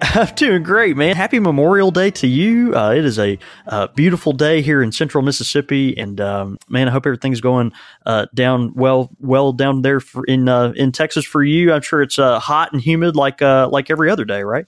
I'm doing great, man. Happy Memorial Day to you. Uh, it is a uh, beautiful day here in Central Mississippi, and um, man, I hope everything's going uh, down well, well down there in uh, in Texas for you. I'm sure it's uh, hot and humid like uh, like every other day, right?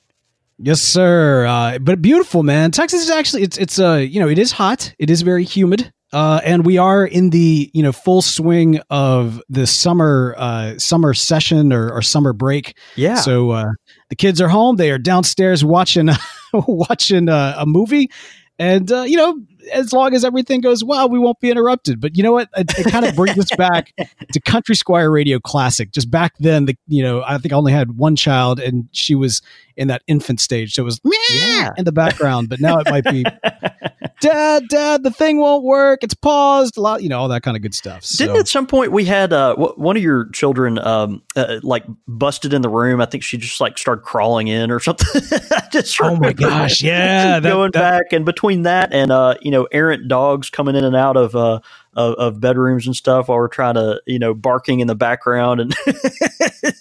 Yes, sir. but beautiful, man. Texas is actually it's it's uh you know it is hot. It is very humid. Uh, and we are in the you know full swing of the summer uh, summer session or, or summer break. Yeah. So uh, the kids are home. They are downstairs watching watching uh, a movie, and uh, you know as long as everything goes well, we won't be interrupted. But you know what? It, it kind of brings us back to Country Squire Radio Classic. Just back then, the you know I think I only had one child, and she was in that infant stage, so it was yeah. in the background. But now it might be Dad, Dad, the thing won't work. It's paused. A lot, you know, all that kind of good stuff. So. Didn't at some point we had uh, one of your children um, uh, like busted in the room? I think she just like started crawling in or something. just oh my gosh, yeah, that, going that, back and between that and uh, you know errant dogs coming in and out of uh, of, of, bedrooms and stuff while we're trying to, you know, barking in the background and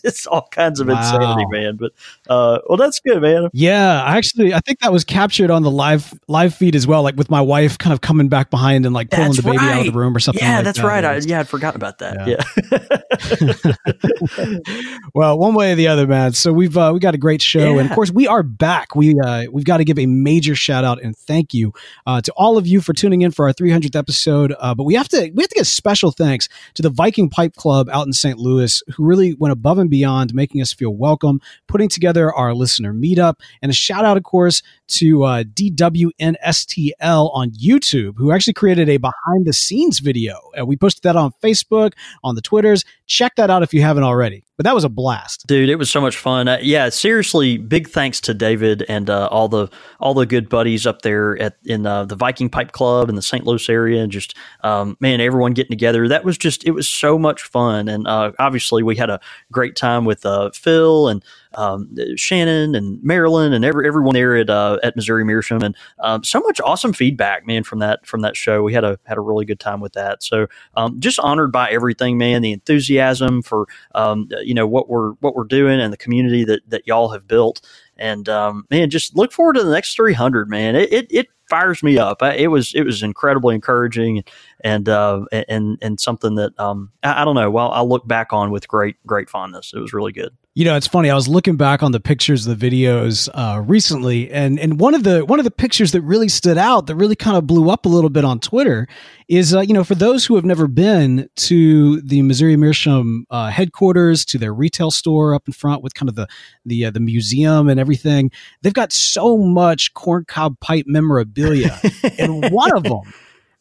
it's all kinds of wow. insanity, man. But uh, well, that's good, man. Yeah, actually, I think that was captured on the live live feed as well, like with my wife kind of coming back behind and like pulling that's the baby right. out of the room or something. Yeah, like that's that. right. I, yeah, I'd forgotten about that. Yeah. yeah. well, one way or the other, man. So we've uh, we got a great show, yeah. and of course we are back. We uh, we've got to give a major shout out and thank you uh, to all of you for tuning in for our 300th episode. Uh, but we have to we have to give special thanks to the Viking Pipe Club out in St. Louis, who really went above and beyond, making us feel welcome, putting together our listener meetup, and a shout out, of course, to uh, DWNSTL on YouTube, who actually created a behind the scenes video. And we posted that on Facebook, on the Twitters. Check that out if you haven't already. But that was a blast, dude. It was so much fun. Uh, yeah, seriously, big thanks to David and uh, all the all the good buddies up there at in uh, the Viking Pipe Club in the St. Louis area, and just um, man, everyone getting together. That was just it was so much fun, and uh, obviously we had a great time with uh, Phil and um, Shannon and Marilyn and every, everyone there at uh, at Missouri Meerschaum, and um, so much awesome feedback, man, from that from that show. We had a had a really good time with that. So um, just honored by everything, man. The enthusiasm for um, you know what we're what we're doing and the community that that y'all have built. And um, man, just look forward to the next 300, man. It it, it fires me up. It was it was incredibly encouraging and uh, and and something that um, I, I, don't know. Well, I'll look back on with great great fondness. It was really good. You know, it's funny. I was looking back on the pictures, the videos uh, recently, and and one of the one of the pictures that really stood out, that really kind of blew up a little bit on Twitter, is uh, you know for those who have never been to the Missouri Meerschaum uh, headquarters, to their retail store up in front with kind of the the uh, the museum and everything, they've got so much corncob pipe memorabilia, and one of them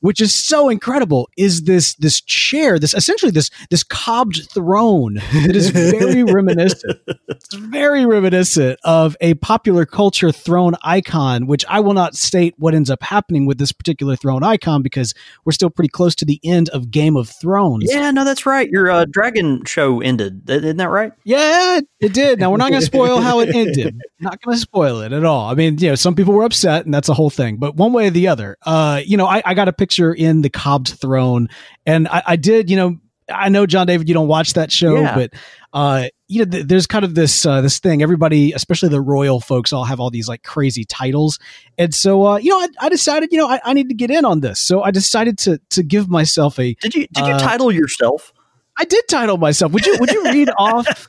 which is so incredible, is this this chair, this essentially this this cobbed throne that is very reminiscent. It's very reminiscent of a popular culture throne icon, which I will not state what ends up happening with this particular throne icon because we're still pretty close to the end of Game of Thrones. Yeah, no, that's right. Your uh, dragon show ended, isn't that right? Yeah, it did. Now we're not going to spoil how it ended. Not going to spoil it at all. I mean, you know, some people were upset, and that's a whole thing. But one way or the other, uh, you know, I, I got to picture picture in the cobbed throne. And I, I did, you know, I know John David, you don't watch that show, yeah. but uh, you know, th- there's kind of this uh, this thing. Everybody, especially the royal folks, all have all these like crazy titles, and so uh, you know, I, I decided, you know, I, I, need to get in on this. So I decided to to give myself a. Did you did you uh, title yourself? I did title myself. Would you would you read off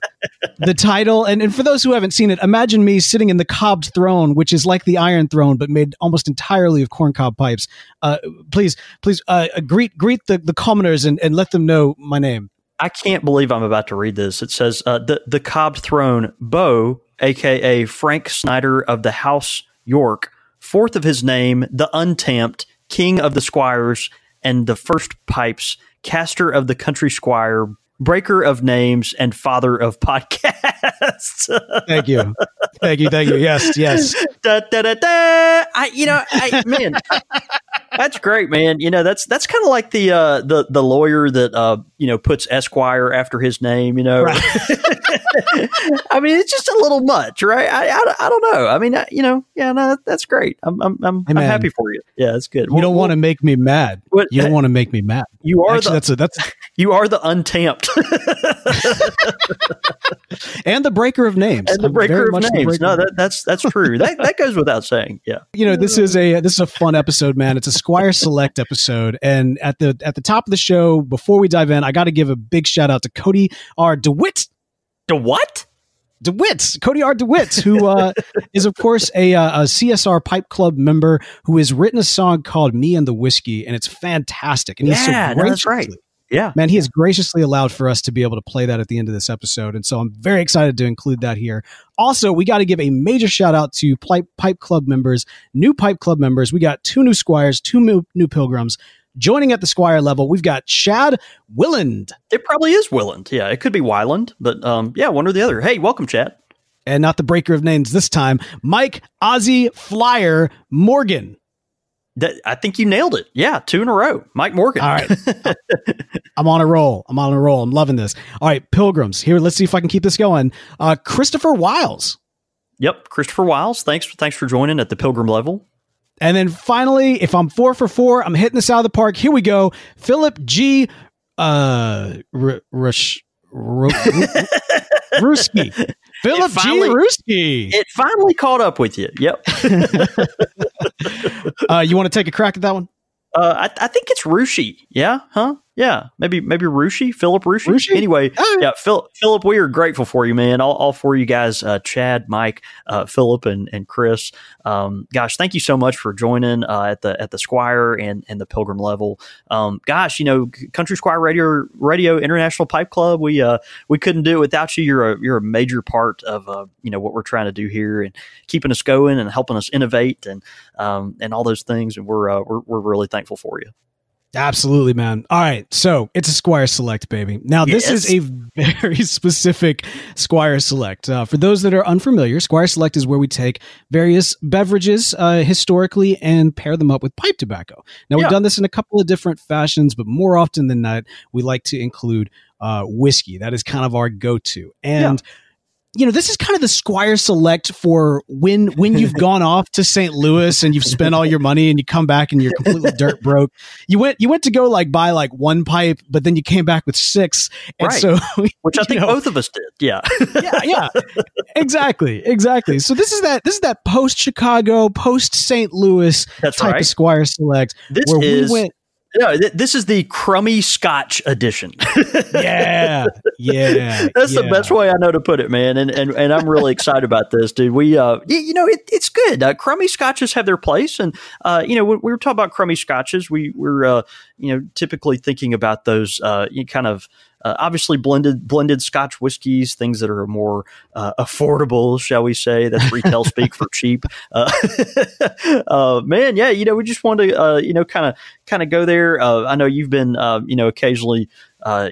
the title? And and for those who haven't seen it, imagine me sitting in the cobbed throne, which is like the Iron Throne, but made almost entirely of corncob pipes. Uh, please, please uh, greet greet the, the commoners and, and let them know my name. I can't believe I'm about to read this. It says uh, the the cobbed throne, Beau, aka Frank Snyder of the House York, fourth of his name, the Untamped, King of the Squires, and the First Pipes caster of the country squire, breaker of names, and father of podcasts. thank you. Thank you. Thank you. Yes. Yes. Da, da, da, da. I, you know, I, man, that's great, man. You know, that's that's kind of like the uh, the the lawyer that uh, you know puts Esquire after his name. You know, right. I mean, it's just a little much, right? I, I, I don't know. I mean, I, you know, yeah, no, that's great. I'm I'm I'm, hey, I'm happy for you. Yeah, that's good. You well, don't want to make me mad. What, you don't want to make me mad. You are Actually, the, that's a, that's you are the untamped and the breaker of names and the breaker of names. Breaker. No, that, that's that's true. that that goes without saying. Yeah, you know, this is a this is a fun episode, man. It's a Squire Select episode, and at the at the top of the show, before we dive in, I got to give a big shout out to Cody R. DeWitt. To what? DeWitt, Cody R. DeWitt, who uh, is of course a, uh, a, CSR Pipe Club member who has written a song called "Me and the Whiskey," and it's fantastic. And yeah, he's so no, that's right. Yeah. Man, he has graciously allowed for us to be able to play that at the end of this episode. And so I'm very excited to include that here. Also, we got to give a major shout out to Pipe, Pipe Club members, new Pipe Club members. We got two new Squires, two new, new Pilgrims. Joining at the Squire level, we've got Chad Willand. It probably is Willand. Yeah, it could be Wyland, but um, yeah, one or the other. Hey, welcome, Chad. And not the breaker of names this time, Mike Ozzy Flyer Morgan. That, I think you nailed it. Yeah, two in a row. Mike Morgan. All right. I'm on a roll. I'm on a roll. I'm loving this. All right, Pilgrims. Here, let's see if I can keep this going. Uh, Christopher Wiles. Yep, Christopher Wiles. Thanks, thanks for joining at the Pilgrim level. And then finally, if I'm four for four, I'm hitting this out of the park. Here we go. Philip G. Uh, R- Rush. Ruski. Philip finally, G. Ruski. It finally caught up with you. Yep. uh, you want to take a crack at that one? Uh, I, I, think it's Rushi. Yeah, huh? Yeah, maybe maybe Rushi, Philip Rushi. Rushi? Anyway, oh. yeah, Phil, Philip, we are grateful for you, man. All, all four of you guys, uh, Chad, Mike, uh, Philip, and and Chris. Um, gosh, thank you so much for joining uh, at the at the Squire and and the Pilgrim level. Um, gosh, you know, Country Squire Radio Radio International Pipe Club. We uh we couldn't do it without you. You're a you're a major part of uh you know what we're trying to do here and keeping us going and helping us innovate and um and all those things. And we're uh, we're we're really thankful for you. Absolutely, man. All right. So it's a Squire Select, baby. Now, this yes. is a very specific Squire Select. Uh, for those that are unfamiliar, Squire Select is where we take various beverages uh, historically and pair them up with pipe tobacco. Now, we've done this in a couple of different fashions, but more often than not, we like to include uh, whiskey. That is kind of our go to. And yeah you know, this is kind of the Squire Select for when when you've gone off to St. Louis and you've spent all your money and you come back and you're completely dirt broke. You went you went to go like buy like one pipe, but then you came back with six. And right. so which I think know, both of us did. Yeah. yeah, yeah. Exactly. Exactly. So this is that this is that post Chicago, post St. Louis That's type right. of Squire Select this where is, we went no, th- this is the crummy Scotch edition. yeah, yeah, that's yeah. the best way I know to put it, man. And and, and I'm really excited about this, dude. We, uh, you know, it, it's good. Uh, crummy Scotches have their place, and uh, you know, when we were talking about crummy Scotches, we were, uh, you know, typically thinking about those, uh, you kind of uh, obviously, blended blended Scotch whiskies, things that are more uh, affordable, shall we say? That's retail speak for cheap. Uh, uh, man, yeah, you know, we just want to, uh, you know, kind of kind of go there. Uh, I know you've been, you know, occasionally,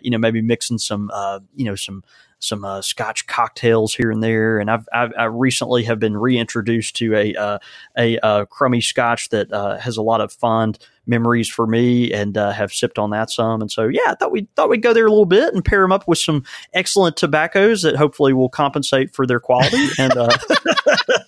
you know, maybe mixing some, you know, some some uh, Scotch cocktails here and there, and I've, I've I recently have been reintroduced to a uh, a uh, crummy Scotch that has a lot of fond memories for me and uh, have sipped on that some. And so, yeah, I thought we thought we'd go there a little bit and pair them up with some excellent tobaccos that hopefully will compensate for their quality. And uh,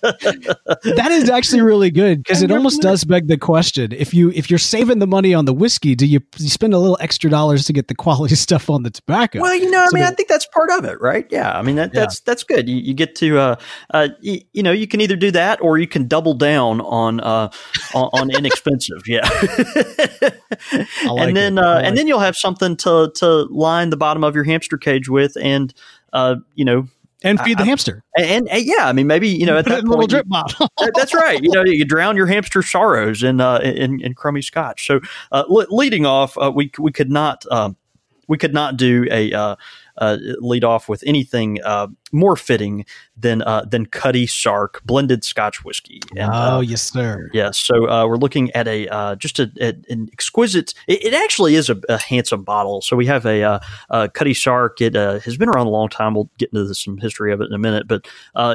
that is actually really good because it almost does beg the question: if you if you're saving the money on the whiskey, do you, you spend a little extra dollars to get the quality stuff on the tobacco? Well, you know, I mean, I think that's part of it, right? Yeah, I mean that, that's that's good. You, you get to uh, uh you, you, know you can either do that or you can double down on uh on, on inexpensive. Yeah. like and then uh, like and then you'll have something to to line the bottom of your hamster cage with, and uh, you know, and feed the I, hamster. And, and, yeah, I mean, maybe you know at that point, little drip bottle. that's right. You know, you drown your hamster sorrows in uh, in, in crummy scotch. So, uh, le- leading off, uh, we we could not um, we could not do a uh, uh, lead off with anything uh, more fitting than uh, than Cutty Sark blended Scotch whiskey. And, oh yes, sir. Yes. So we're looking at a just a, a, an exquisite. It, it actually is a, a, handsome bottle. So we have a, a Cutty Sark. It has been around a long time. We'll get into some history of it in a minute. But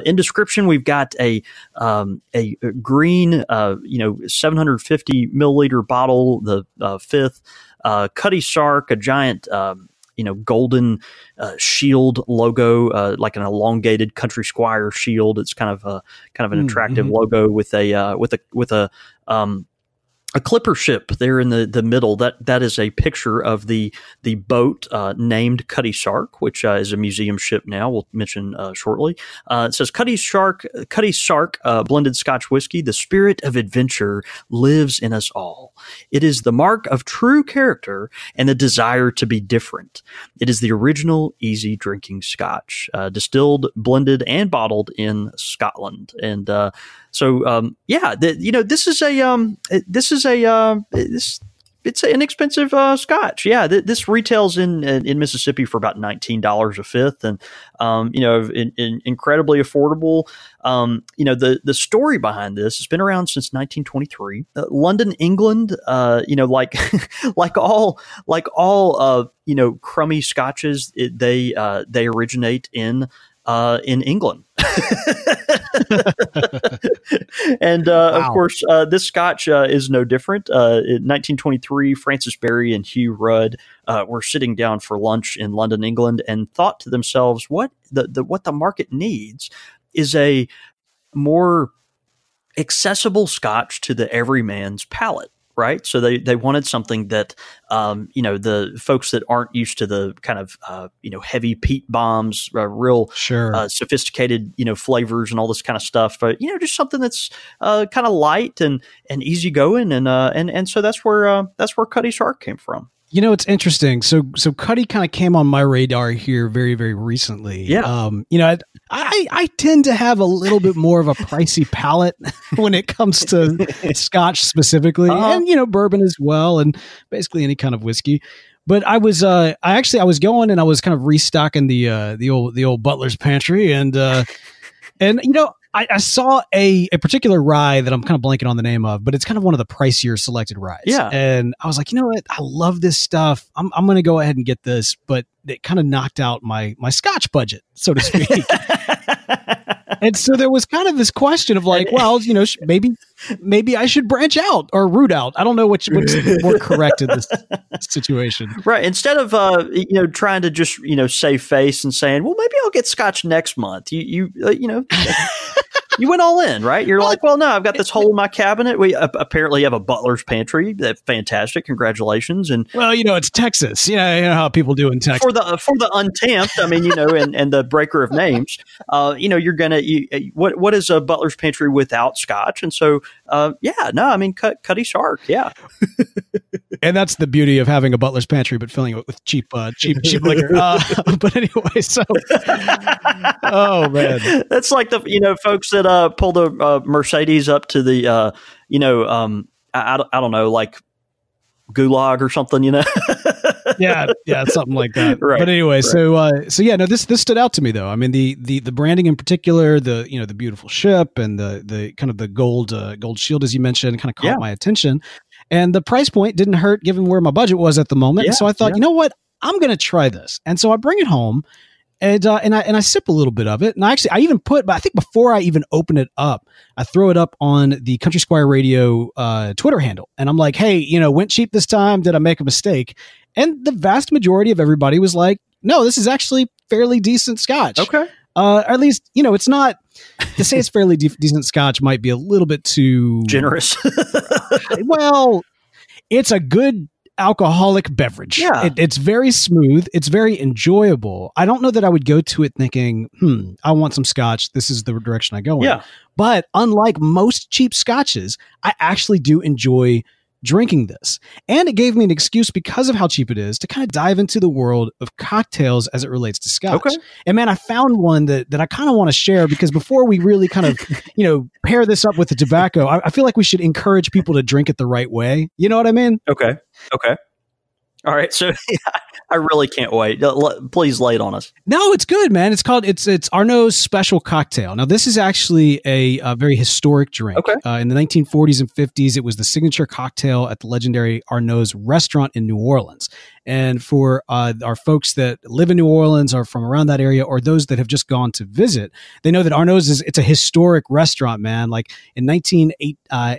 in description, we've got a um, a green, you know, 750 milliliter bottle, the fifth uh, Cutty Sark, a giant. Um, you know, golden uh, shield logo, uh, like an elongated country squire shield. It's kind of a kind of an mm, attractive mm-hmm. logo with a uh, with a with a um, a clipper ship there in the, the middle. That that is a picture of the the boat uh, named Cutty Sark, which uh, is a museum ship now. We'll mention uh, shortly. Uh, it says Cutty Sark, Cutty Sark uh, blended Scotch whiskey. The spirit of adventure lives in us all. It is the mark of true character and the desire to be different. It is the original easy drinking Scotch, uh, distilled, blended, and bottled in Scotland. And so um, yeah, the, you know this is a um, this is a uh, this it's an inexpensive uh, Scotch. Yeah, th- this retails in, in Mississippi for about nineteen dollars a fifth, and um, you know, in, in incredibly affordable. Um, you know, the the story behind this has been around since 1923. Uh, London, England. Uh, you know, like like all like all uh, you know crummy scotches, it, they uh, they originate in uh, in England. And uh, wow. of course, uh, this Scotch uh, is no different. Uh, in 1923, Francis Berry and Hugh Rudd uh, were sitting down for lunch in London, England, and thought to themselves, "What the, the what the market needs is a more accessible Scotch to the everyman's palate." Right? So they they wanted something that um, you know the folks that aren't used to the kind of uh, you know heavy peat bombs, uh, real sure. uh, sophisticated you know flavors and all this kind of stuff. But you know, just something that's uh, kind of light and and easygoing, and uh, and and so that's where uh, that's where Cutty Sark came from. You know, it's interesting. So, so Cutty kind of came on my radar here very, very recently. Yeah. Um, you know, I, I, I tend to have a little bit more of a pricey palate when it comes to Scotch specifically, uh-huh. and you know, bourbon as well, and basically any kind of whiskey. But I was, uh, I actually, I was going and I was kind of restocking the, uh, the old, the old butler's pantry, and, uh, and you know, I, I, saw a, a particular rye that I'm kind of blanking on the name of, but it's kind of one of the pricier selected ryes. Yeah. And I was like, you know what? I love this stuff. I'm, I'm going to go ahead and get this, but it kind of knocked out my, my scotch budget, so to speak. and so there was kind of this question of like, well, you know, maybe maybe I should branch out or root out. I don't know which what's more correct in this situation. Right. Instead of uh, you know trying to just you know save face and saying, well, maybe I'll get scotch next month. You you uh, you know you went all in, right? You're like, well, no, I've got this hole in my cabinet. We uh, apparently have a butler's pantry. That's fantastic. Congratulations. And well, you know, it's Texas. Yeah, you know how people do in Texas for the for the untamped. I mean, you know, and, and the breaker of names. Uh, you know, you're gonna you, uh, what what is a butler's pantry without scotch? And so, uh, yeah, no, I mean, cut, Cutty Sark, yeah. and that's the beauty of having a butler's pantry, but filling it with cheap, uh, cheap, cheap liquor. Uh, but anyway, so oh man, that's like the you know folks that uh, pull the uh, Mercedes up to the uh, you know um, I, I don't know like gulag or something, you know. yeah, yeah, something like that. Right. But anyway, right. so uh, so yeah, no, this this stood out to me though. I mean, the the the branding in particular, the you know the beautiful ship and the the kind of the gold uh, gold shield as you mentioned, kind of caught yeah. my attention. And the price point didn't hurt given where my budget was at the moment. Yeah, so I thought, yeah. you know what, I'm going to try this. And so I bring it home and uh, and I and I sip a little bit of it. And I actually I even put, but I think before I even open it up, I throw it up on the Country Squire Radio uh, Twitter handle, and I'm like, hey, you know, went cheap this time. Did I make a mistake? And the vast majority of everybody was like, no, this is actually fairly decent Scotch. Okay. Uh, or at least you know it's not to say it's fairly de- decent Scotch might be a little bit too generous. well, it's a good alcoholic beverage. Yeah. It, it's very smooth. It's very enjoyable. I don't know that I would go to it thinking, hmm, I want some scotch. This is the direction I go in. Yeah. But unlike most cheap scotches, I actually do enjoy drinking this. And it gave me an excuse because of how cheap it is to kind of dive into the world of cocktails as it relates to scotch. Okay. And man, I found one that, that I kind of want to share because before we really kind of, you know, pair this up with the tobacco, I, I feel like we should encourage people to drink it the right way. You know what I mean? Okay. Okay. All right, so I really can't wait. Please lay it on us. No, it's good, man. It's called it's it's Arnaud's Special Cocktail. Now, this is actually a, a very historic drink. Okay. Uh, in the 1940s and 50s, it was the signature cocktail at the legendary Arnaud's restaurant in New Orleans. And for uh, our folks that live in New Orleans or from around that area, or those that have just gone to visit, they know that Arnaud's is it's a historic restaurant, man. Like in 1918, uh,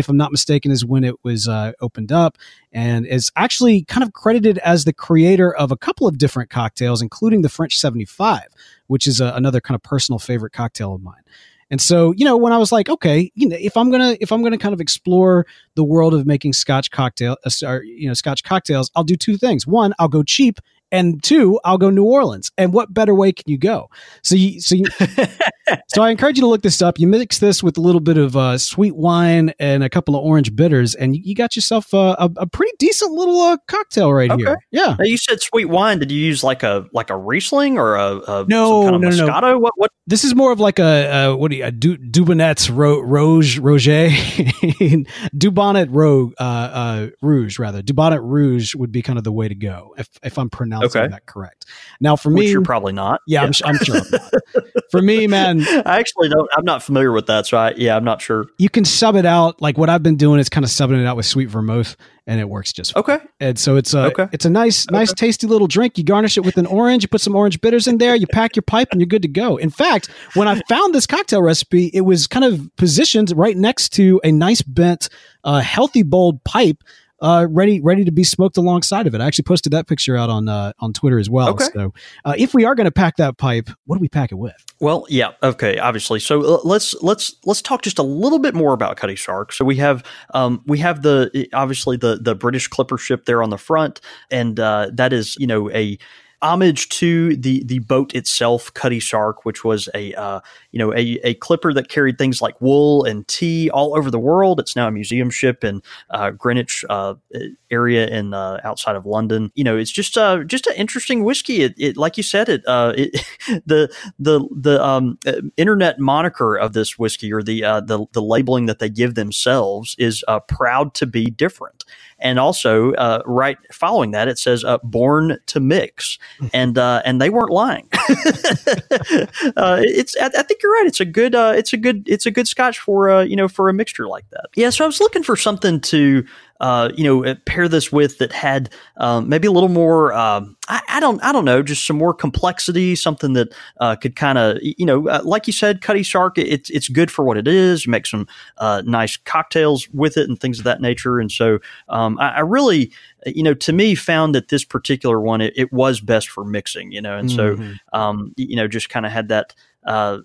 if I'm not mistaken, is when it was uh, opened up, and is actually kind of credited as the creator of a couple of different cocktails, including the French 75, which is a, another kind of personal favorite cocktail of mine. And so, you know, when I was like, okay, you know, if I'm gonna if I'm gonna kind of explore the world of making Scotch cocktail, uh, or, you know, Scotch cocktails, I'll do two things. One, I'll go cheap and two, I'll go New Orleans. And what better way can you go? So you, so you, so I encourage you to look this up. You mix this with a little bit of uh, sweet wine and a couple of orange bitters, and you, got yourself a, a, a, pretty decent little uh, cocktail right okay. here. Yeah. Now you said sweet wine. Did you use like a like a Riesling or a, a no kind of no Moscato? no What what? This is more of like a, a what do you a du, Dubonet's ro, Roger Dubonnet Rouge uh, uh, Rouge rather Dubonnet Rouge would be kind of the way to go if if I'm pronouncing okay. that correct. Now for Which me, you're probably not. Yeah, yeah. I'm, I'm, sure. I'm not. for me, man, I actually don't. I'm not familiar with that, so I, yeah, I'm not sure. You can sub it out. Like what I've been doing is kind of subbing it out with sweet vermouth, and it works just fine. okay. And so it's a okay. it's a nice nice okay. tasty little drink. You garnish it with an orange. You put some orange bitters in there. You pack your pipe, and you're good to go. In fact, when I found this cocktail recipe, it was kind of positioned right next to a nice bent, uh, healthy bowled pipe uh, ready ready to be smoked alongside of it. I actually posted that picture out on uh, on Twitter as well. Okay. So uh, if we are going to pack that pipe, what do we pack it with? Well, yeah, okay, obviously. So uh, let's let's let's talk just a little bit more about Cutty Sark. So we have um, we have the obviously the the British clipper ship there on the front, and uh, that is you know a homage to the the boat itself, Cutty Sark, which was a uh, you know a, a clipper that carried things like wool and tea all over the world. It's now a museum ship in uh, Greenwich uh, area in uh, outside of London. You know, it's just uh, just an interesting whiskey. It, it like you said, it, uh, it the the the um, internet moniker of this whiskey or the the the labeling that they give themselves is proud to be different. And also, uh, right following that, it says uh, "born to mix," and uh, and they weren't lying. Uh, it's I, I, think you're right. It's a good uh, it's a good it's a good Scotch for uh, you know for a mixture like that. Yeah. So I was looking for something to uh, you know, uh, pair this with that had um, maybe a little more. Um, I, I, don't, I don't know, just some more complexity, something that uh, could kind of, you know, uh, like you said, Cutty Sark. It's it's good for what it is. You make some uh, nice cocktails with it and things of that nature. And so, um, I, I, really, you know, to me, found that this particular one it, it was best for mixing. You know, and mm-hmm. so, um, you know, just kind of had that uh,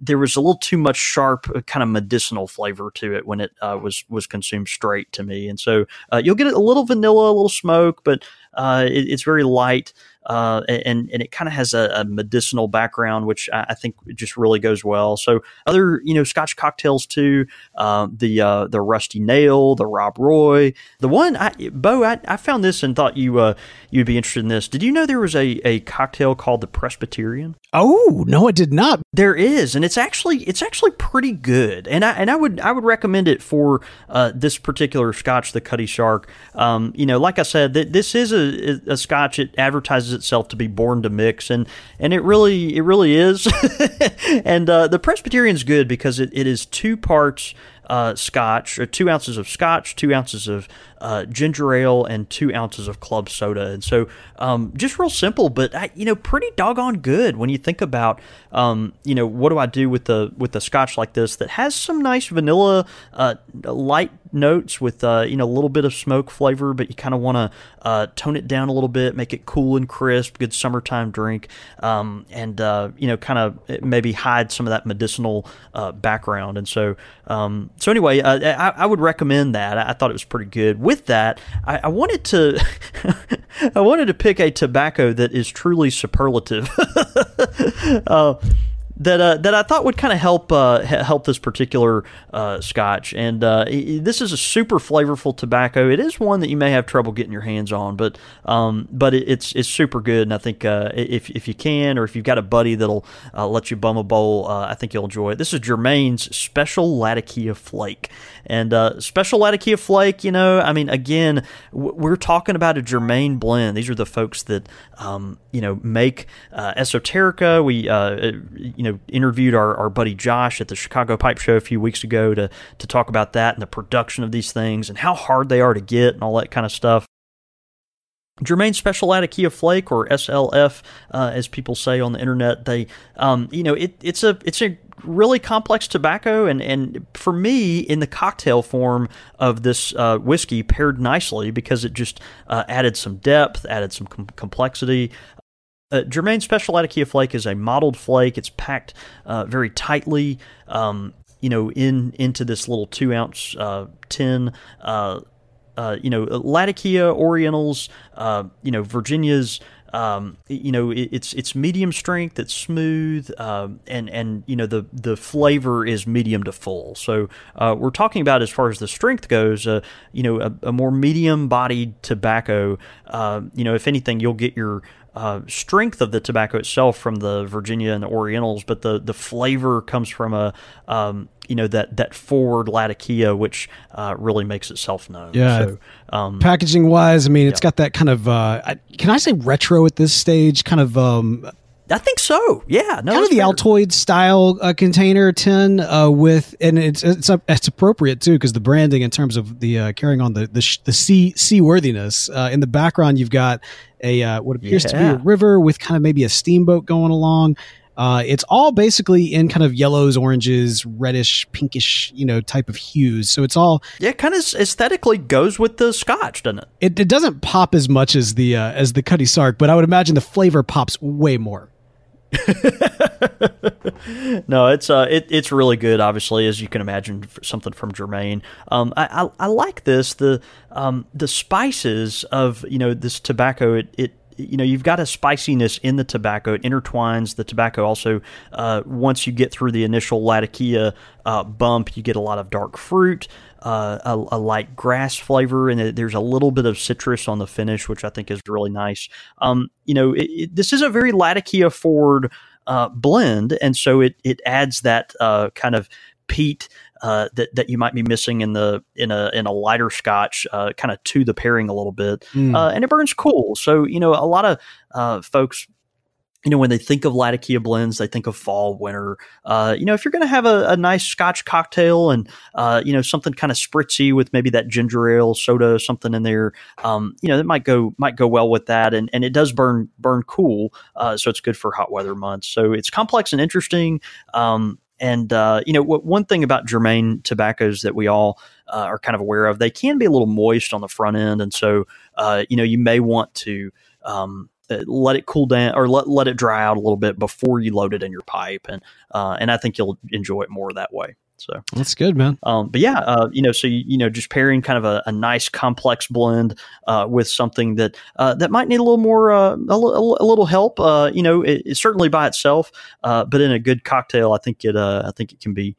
there was a little too much sharp uh, kind of medicinal flavor to it when it uh, was was consumed straight to me, and so uh, you'll get a little vanilla, a little smoke, but uh, it, it's very light uh, and and it kind of has a, a, medicinal background, which I, I, think just really goes well. So other you know Scotch cocktails too, uh, the uh, the Rusty Nail, the Rob Roy, the one I, Beau, I, I found this and thought you uh, you'd be interested in this. Did you know there was a, a cocktail called the Presbyterian? Oh no, I did not. There is, and it's actually it's actually pretty good, and I and I would I would recommend it for uh, this particular Scotch, the Cutty Sark. Um, you know, like I said, th- this is a, a Scotch. It advertises itself to be born to mix, and and it really it really is. and uh, the Presbyterian's good because it, it is two parts uh, scotch, or two ounces of scotch, two ounces of uh, ginger ale, and two ounces of club soda. And so, um, just real simple, but you know, pretty doggone good when you think about, um, you know, what do I do with the with the scotch like this that has some nice vanilla, uh, light notes with uh, you know a little bit of smoke flavor, but you kind of want to uh, tone it down a little bit, make it cool and crisp, good summertime drink, um, and uh, you know kind of maybe hide some of that medicinal uh, background. And so um, so anyway, uh, I, I, would recommend that. I, I, thought it was pretty good. With that, I, I wanted to I wanted to pick a tobacco that is truly superlative. Uh, that uh, that I thought would kind of help uh, help this particular uh, Scotch. And uh, this is a super flavorful tobacco. It is one that you may have trouble getting your hands on, but um, but it, it's it's super good. And I think uh, if if you can, or if you've got a buddy that'll uh, let you bum a bowl, I think you'll enjoy it. This is Germain's Special Latakia Flake, and Special Latakia Flake. You know, I mean, again, we're talking about a Germain blend. These are the folks that um, you know make esoterica. We you know interviewed our, our buddy Josh at the Chicago Pipe Show a few weeks ago to to talk about that and the production of these things and how hard they are to get and all that kind of stuff. Germain Special Latakia Flake, or SLF, uh, as people say on the internet, they, um, you know, it, it's a it's a really complex tobacco, and and for me, in the cocktail form of this uh, whiskey, paired nicely because it just uh, added some depth, added some com- complexity. Uh, Germain Special Latakia Flake is a mottled flake. It's packed uh, very tightly, um, you know, in into this little two ounce uh, tin. Uh, uh, you know, Latakia Orientals, uh, you know, Virginias. Um, you know, it, it's it's medium strength. It's smooth, um, and and you know the the flavor is medium to full. So we're talking about as far as the strength goes. you know, a, a more medium bodied tobacco. you know, if anything, you'll get your uh, strength of the tobacco itself from the Virginia and the Orientals, but the the flavor comes from a um, you know that that forward Latakia, which uh, really makes itself known. Yeah. So, um, Packaging wise, I mean, it's yeah. got that kind of uh, can I say retro at this stage? Kind of um, I think so. Yeah, no, kind of the fair. Altoid style uh, container tin uh, with, and it's it's it's appropriate too because the branding in terms of the uh, carrying on the the, sh- the sea seaworthiness. Uh, in the background, you've got a uh, what appears yeah. to be a river with kind of maybe a steamboat going along. Uh, it's all basically in kind of yellows, oranges, reddish, pinkish, you know, type of hues. So it's all yeah, kind of aesthetically goes with the Scotch, doesn't it? It, it doesn't pop as much as the uh, as the Cutty Sark, but I would imagine the flavor pops way more. no, it's uh, it, it's really good. Obviously, as you can imagine, something from Germain. Um, I, I, I like this the um the spices of you know this tobacco. It it you know you've got a spiciness in the tobacco. It intertwines the tobacco. Also, uh, once you get through the initial Latakia uh, bump, you get a lot of dark fruit uh, a, a, light grass flavor, and there's a little bit of citrus on the finish, which I think is really nice. Um, you know, it, it, this is a very Latakia forward uh, blend, and so it it adds that uh, kind of peat uh, that that you might be missing in the in a in a lighter Scotch, uh, kind of to the pairing a little bit, mm. uh, and it burns cool. So you know, a lot of uh, folks you know, when they think of Latakia blends, they think of fall, winter. Uh, you know, if you're going to have a, a, nice Scotch cocktail and uh, you know something kind of spritzy with maybe that ginger ale, soda, something in there, um, you know, that might go might go well with that. And and it does burn burn cool, uh, so it's good for hot weather months. So it's complex and interesting. Um, and uh, you know, what, one thing about Germain tobaccos that we all uh, are kind of aware of, they can be a little moist on the front end, and so uh, you know, you may want to um, let it cool down or let, let it dry out a little bit before you load it in your pipe and uh, and I think you'll enjoy it more that way. So that's good, man. Um, but yeah, uh, you know, so you, you, know, just pairing kind of a, a nice complex blend uh, with something that uh, that might need a little more uh, a, a, little help. Uh, you know, it, it, certainly by itself, uh, but in a good cocktail, I think it I think it can be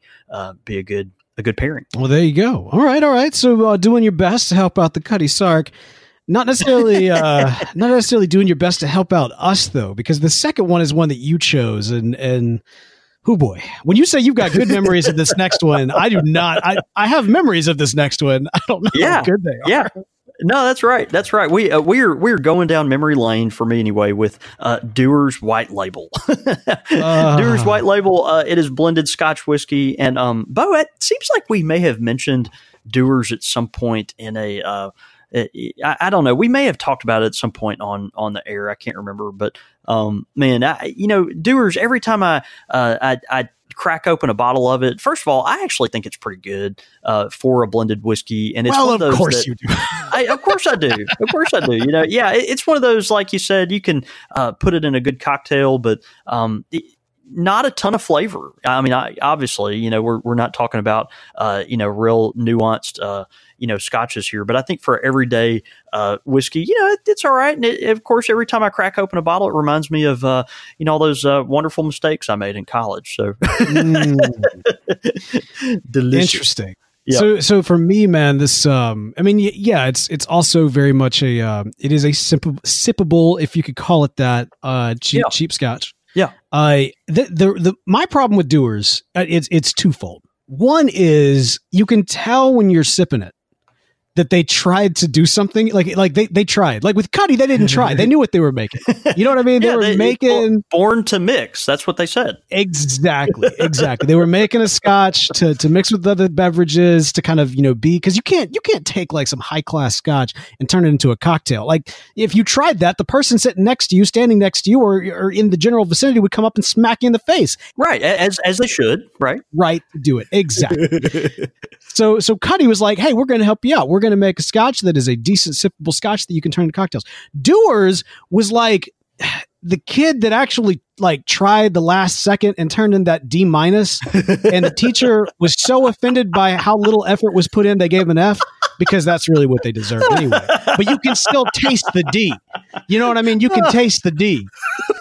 be a good a good pairing. Well, there you go. All right, all right. So doing your best to help out the Cutty Sark not necessarily uh not necessarily doing your best to help out us though because the second one is one that you chose and and oh boy when you say you've got good memories of this next one i do not i i have memories of this next one i don't know yeah, how good they are yeah no, that's right. That's right. We uh, we're we're going down memory lane for me anyway with uh, Dewar's White Label. uh. Dewar's White Label. Uh, it is blended Scotch whiskey, and um, Beau, it seems like we may have mentioned Dewar's at some point in a uh, I, I, don't know. We may have talked about it at some point on on the air. I can't remember, but um, man, I, you know, Dewar's. Every time I, uh, I I crack open a bottle of it, first of all, I actually think it's pretty good uh, for a blended whiskey, and it's well, one of, those of course that, you do. I, of course I do. Of course I do. You know, yeah, it, it's one of those like you said, you can uh, put it in a good cocktail, but um, it, not a ton of flavor. I mean, I, obviously, you know, we're we're not talking about uh, you know real nuanced uh, you know scotches here, but I think for everyday uh, whiskey, you know, it, it's all right. And it, of course, every time I crack open a bottle, it reminds me of uh, you know all those uh, wonderful mistakes I made in college. So mm. delicious. Interesting. Yep. So, so for me, man, this, um, I mean, yeah, it's, it's also very much a, um, it is a sippable, sippable, if you could call it that, uh, cheap, yeah. cheap scotch. Uh, the, the, the, my problem with Dewar's, uh, it's, it's twofold. One is you can tell when you're sipping it that they tried to do something like like they, they tried. Like with Cutty they didn't try. They knew what they were making. You know what I mean? They were they, making born to mix. That's what they said. Exactly exactly. They were making a scotch to, to mix with other beverages to kind of you know be because you can't you can't take like some high class scotch and turn it into a cocktail. Like if you tried that the person sitting next to you standing next to you or, or in the general vicinity would come up and smack you in the face. Right as as they should right? Right do it. Exactly so so Cutty was like hey we're going to help you out we're going to make a scotch that is a decent sippable scotch that you can turn into cocktails. Dewar's was like the kid that actually like tried the last second and turned in that D minus, and the teacher was so offended by how little effort was put in, they gave him an F because that's really what they deserve anyway. But you can still taste the D. You know what I mean? You can taste the D.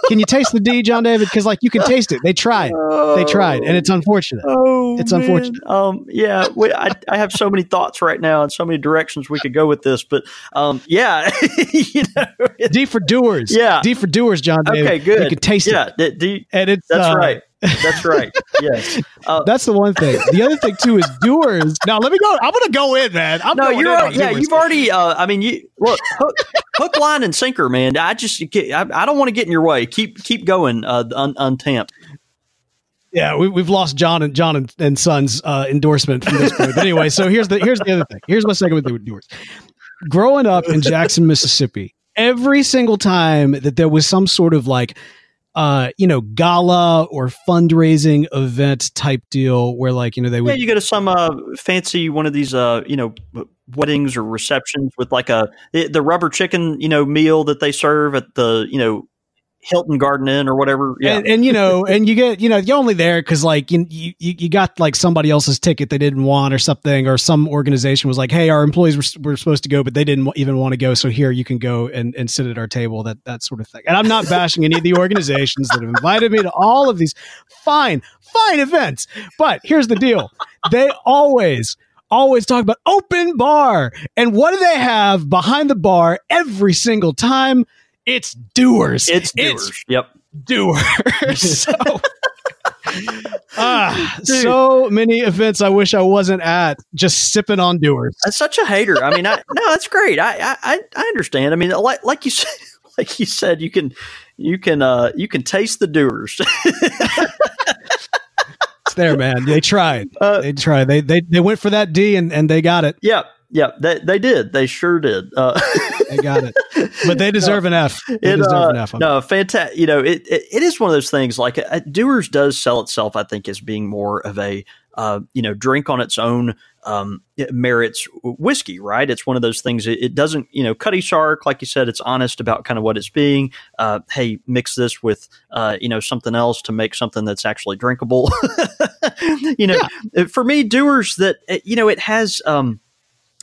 Can you taste the D, John David? Because like you can taste it. They tried. They tried, and it's unfortunate. Oh, it's man. unfortunate. Um, yeah, we, I, I have so many thoughts right now and so many directions we could go with this, but um, yeah, you know, D for Dewar's. Yeah, D for Dewar's, John. David. Okay, good. You can taste it. yeah, it. D, and it's that's uh, right. That's right. Yes. Uh, That's the one thing. The other thing too is Dewar's. Now let me go. I'm going to go in, man. I'm no, you're right. yeah. You've already. Uh, I mean, you look hook, hook, line, and sinker, man. I just I, I don't want to get in your way. Keep keep going. Uh, un, untamped. Yeah, we, have lost John and John and, and Sons uh, endorsement from this point. But anyway, so here's the here's the other thing. Here's my second with Dewar's. Growing up in Jackson, Mississippi, every single time that there was some sort of like uh, you know, gala or fundraising event type deal where like, you know, they would. Yeah, you go to some uh, fancy one of these, uh, you know, weddings or receptions with like a, the rubber chicken, you know, meal that they serve at the, you know, Hilton Garden Inn or whatever. Yeah. And, and you know, and you get, you know, you're only there because like you, you, you got like somebody else's ticket they didn't want or something, or some organization was like, Hey, our employees were, were supposed to go, but they didn't even want to go. So here you can go and, and sit at our table, that, that sort of thing. And I'm not bashing any of the organizations that have invited me to all of these fine, fine events. But here's the deal. They always, always talk about open bar. And what do they have behind the bar every single time? It's Dewar's. It's Dewar's. It's yep. Dewar's. so, ah, so many events I wish I wasn't at, just sipping on. That's such a hater. I mean, I, no, that's great. I, I, I understand. I mean, like, like you said, like you said, you can, you can, uh, you can taste the Dewar's. it's there, man. They tried. Uh, they tried. They, they, they went for that D and, and they got it. Yeah. Yeah, they, they did. They sure did. Uh, they got it, but they deserve no, an F. They it, deserve uh, an F. No, fantastic. You know, it, it, it is one of those things. Like uh, Dewar's does sell itself, I think, as being more of a uh, you know drink on its own um, it merits whiskey. Right? It's one of those things. It, it, doesn't. You know, Cutty Sark, like you said, it's honest about kind of what it's being. Uh, hey, mix this with uh, you know something else to make something that's actually drinkable. you know, yeah. for me, Dewar's that you know it has. Um,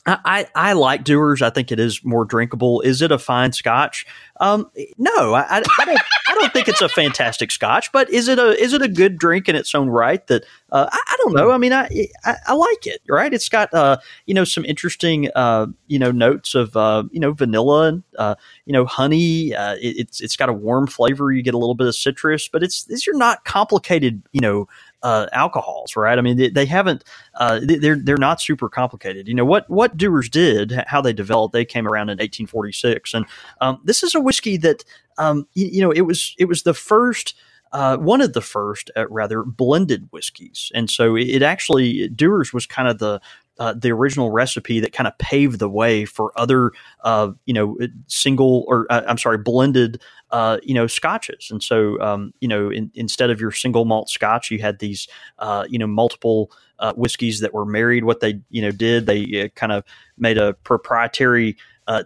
I, I like Dewar's. I think it is more drinkable. Is it a fine Scotch? Um, no, I, I, don't. I don't think it's a fantastic Scotch. But is it a is it a good drink in its own right? That uh, I, I, don't know. I mean, I, I, I like it. Right? It's got uh, you know some interesting uh, you know notes of uh, you know vanilla and uh, you know honey. Uh, it, it's it's got a warm flavor. You get a little bit of citrus, but it's these are not complicated you know uh, alcohols, right? I mean, they, they haven't. Uh, they're they're not super complicated. You know what what Dewar's did, how they developed. They came around in 1846, and um, this is a whiskey that um, you, you, know it was it was the first. Uh, one of the first, uh, rather, blended whiskeys, and so it, it actually Dewar's was kind of the uh, the original recipe that kind of paved the way for other, uh, you know, single or uh, I'm sorry, blended, uh, you know, scotches. And so, um, you know, in, instead of your single malt scotch, you had these, uh, you know, multiple uh, whiskeys that were married. What they, you know, did they kind of made a proprietary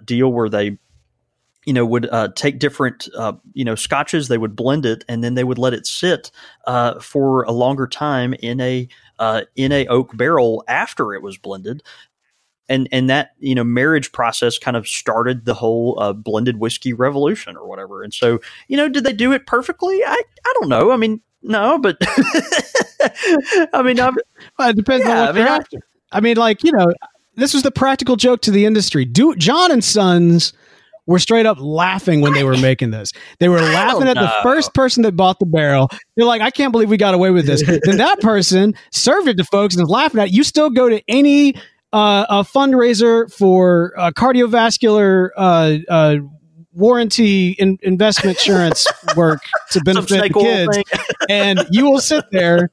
deal where they you know, would uh, take different, uh, you know, scotches. They would blend it, and then they would let it sit uh, for a longer time in a uh, in a oak barrel after it was blended. And and that you know marriage process kind of started the whole uh, blended whiskey revolution or whatever. And so you know, did they do it perfectly? I I don't know. I mean, no, but I mean, I'm, well, it depends yeah, on what I mean, you're after. I mean, like you know, this was the practical joke to the industry. Do John and Sons were straight up laughing when they were making this. They were laughing at know. the first person that bought the barrel. They're like, I can't believe we got away with this. then that person served it to folks and was laughing at it. You still go to any uh, a fundraiser for uh, cardiovascular uh, uh warranty in, investment insurance work to benefit the kids, and you will sit there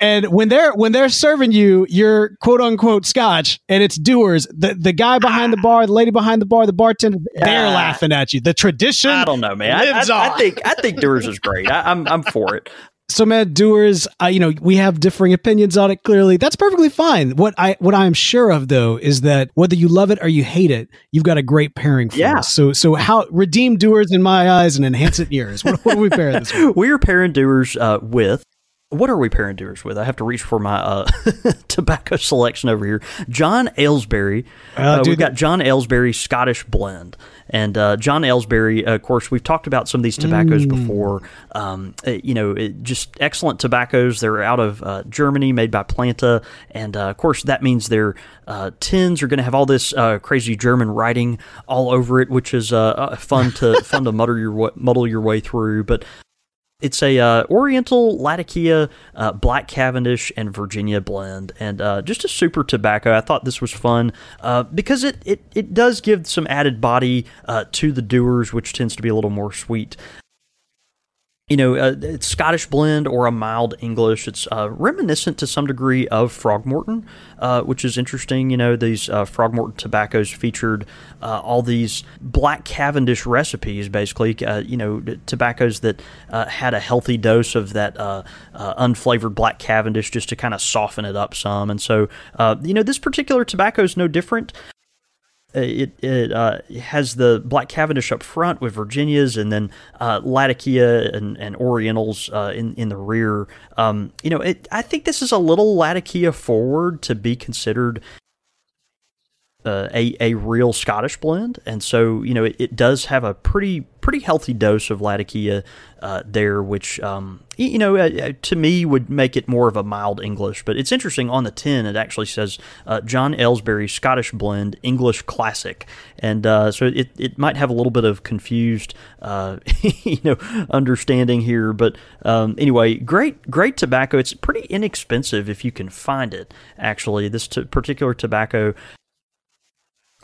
and when they're when they're serving you your quote unquote scotch and it's Dewar's the, the guy behind the bar, the lady behind the bar, the bartender, they're laughing at you. The tradition I don't know, man. I, I, I, think I think Dewar's is great. I, I'm, I'm for it. So, man, Dewar's uh, you know, we have differing opinions on it. Clearly, that's perfectly fine. What I what I am sure of though is that whether you love it or you hate it, you've got a great pairing for yeah. us. So, so how redeem Dewar's in my eyes and enhance it in yours? What, what are we pairing this with? We are pairing Dewar's uh, with what are we pairing Dewar's with? I have to reach for my uh, tobacco selection over here. John Aylesbury. Uh, uh, we've got John Aylesbury Scottish Blend. And uh, John Aylesbury, of course, we've talked about some of these tobaccos mm. before. Um, uh, you know, it, just excellent tobaccos. They're out of uh, Germany, made by Planta. And of course, that means their tins are going to have all this crazy German writing all over it, which is fun to fun to muddle your muddle your way through. But it's a uh, Oriental Latakia uh, Black Cavendish and Virginia blend, and uh, just a super tobacco. I thought this was fun uh, because it, it it does give some added body uh, to the Dewar's, which tends to be a little more sweet you know, uh, it's Scottish blend or a mild English. It's uh, reminiscent to some degree of Frogmorton, uh, which is interesting. You know, these uh, Frogmorton tobaccos featured uh, all these black Cavendish recipes, basically. Uh, you know, tobaccos that had a healthy dose of that unflavored black Cavendish just to kind of soften it up some. And so, you know, this particular tobacco is no different. Uh, it it uh, has the Black Cavendish up front with Virginias, and then uh, Latakia and, and Orientals uh, in in the rear. Um, you know, it, I think this is a little Latakia forward to be considered uh, a a real Scottish blend, and so you know it, it does have a pretty pretty healthy dose of Latakia uh, there, which um, you know uh, uh, to me would make it more of a mild English. But it's interesting on the tin it actually says uh, John Aylesbury Scottish blend English Classic, and uh, so it it might have a little bit of confused you know understanding here. But um, anyway, great great tobacco. It's pretty inexpensive if you can find it. Actually, this t- particular tobacco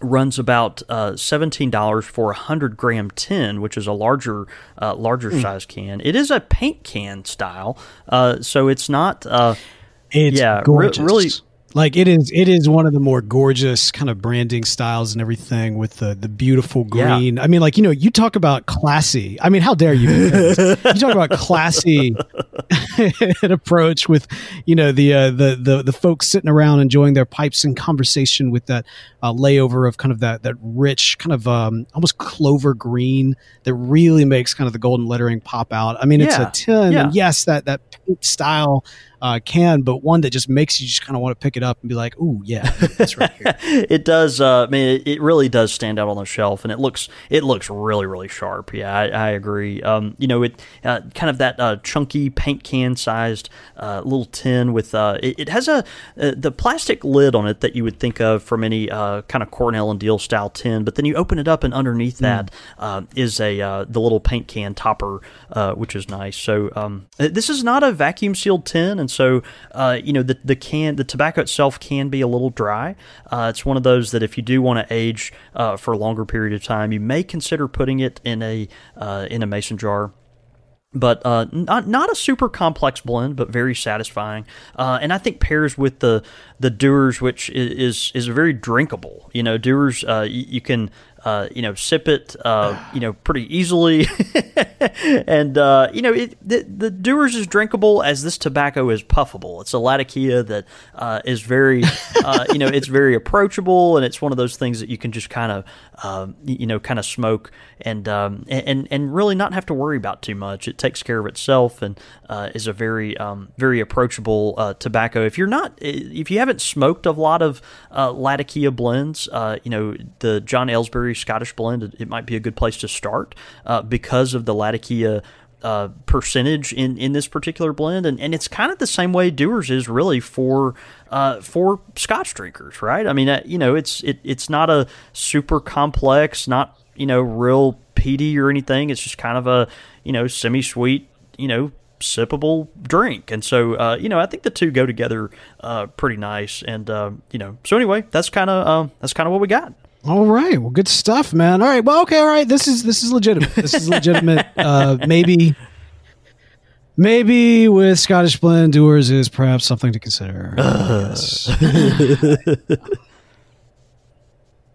runs about uh, seventeen dollars for a hundred gram tin, which is a larger uh, larger mm. size can. It is a paint can style, uh, so it's not. Uh, it's yeah, re- really like it is, it is one of the more gorgeous kind of branding styles and everything with the the beautiful green. Yeah. I mean, like you know, you talk about classy. I mean, how dare you? you talk about classy an approach with you know the uh, the the the folks sitting around enjoying their pipes and conversation with that uh, layover of kind of that that rich kind of um, almost clover green that really makes kind of the golden lettering pop out. I mean, it's yeah. a tin, yeah. and yes, that that paint style uh, can, but one that just makes you just kind of want to pick it up and be like, "Ooh, yeah, that's right here." it does. Uh, I mean, it, it, really does stand out on the shelf, and it looks it looks really really sharp. Yeah, I, I agree. Um, you know, it uh, kind of that uh, chunky paint can sized uh, little tin with uh, it, it, has a the plastic lid on it that you would think of from any kind of Cornell and Diehl style tin, but then you open it up, and underneath mm. that is a the little paint can topper, which is nice. So um, this is not a vacuum sealed tin, and so uh, you know the the can the tobacco itself can be a little dry. Uh, it's one of those that if you do want to age uh, for a longer period of time, you may consider putting it in a uh, in a mason jar but uh, not not a super complex blend, but very satisfying. Uh, and I think pairs with the the Dewar's, which is is very drinkable. You know, Dewar's uh, you, can uh, you know, sip it, uh, you know, pretty easily. and, uh, you know, it, the, the Dewar's is drinkable as this tobacco is puffable. It's a Latakia that uh, is very, uh, you know, it's very approachable and it's one of those things that you can just kind of, um, you know, kind of smoke and, um, and, and really not have to worry about too much. It takes care of itself and uh, is a very, um, very approachable uh, tobacco. If you're not, if you haven't smoked a lot of uh, Latakia blends, uh, you know, the John Aylesbury Scottish blend, it, it might be a good place to start uh, because of the Latakia uh, percentage in, in this particular blend, and, and it's kind of the same way Dewar's is really for uh, for Scotch drinkers, right? I mean, uh, you know, it's it, it's not a super complex, not you know, real peaty or anything. It's just kind of a you know semi sweet, you know, sippable drink, and so uh, you know, I think the two go together uh, pretty nice, and uh, you know, so anyway, that's kind of that's kind of what we got. All right. Well, good stuff, man. All right. Well, okay. All right. This is this is legitimate. This is legitimate. uh, maybe, maybe with Scottish blend, Dewar's is perhaps something to consider. yes.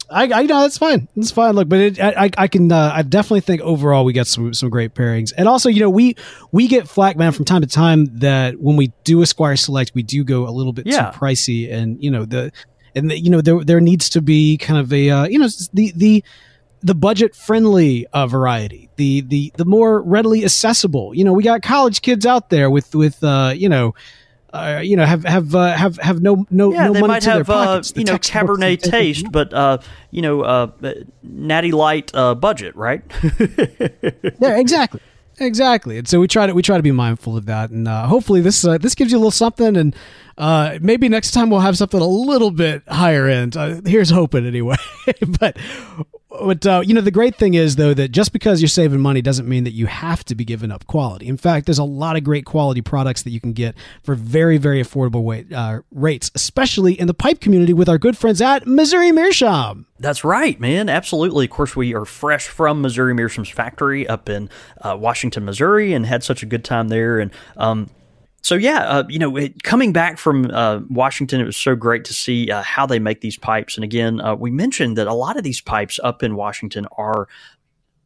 I, I know that's fine. That's fine. Look, but it, I, I can, uh, I definitely think overall we get some some great pairings, and also, you know, we we get flack, man, from time to time that when we do a Squire Select, we do go a little bit Yeah. too pricey, and you know the and you know there there needs to be kind of a uh, you know the the the budget friendly uh, variety the the the more readily accessible you know we got college kids out there with with uh you know uh, you know have have uh, have have no no Yeah, no they money might to have their uh, pockets. The you know Cabernet taste, but uh, you know uh, natty light uh, budget, right? yeah exactly exactly. And so we try to we try to be mindful of that. And uh, hopefully this uh, this gives you a little something and uh, maybe next time we'll have something a little bit higher end. Uh, here's hoping anyway. But but uh, you know the great thing is though that just because you're saving money doesn't mean that you have to be giving up quality in fact there's a lot of great quality products that you can get for very very affordable weight, uh, rates especially in the pipe community with our good friends at missouri meerschaum That's right, man. Absolutely. Of course, we are fresh from Missouri Meerschaum's factory up in uh, Washington, Missouri, and had such a good time there. And um, so, yeah, uh, you know, coming back from uh, Washington, it was so great to see uh, how they make these pipes. And again, uh, we mentioned that a lot of these pipes up in Washington are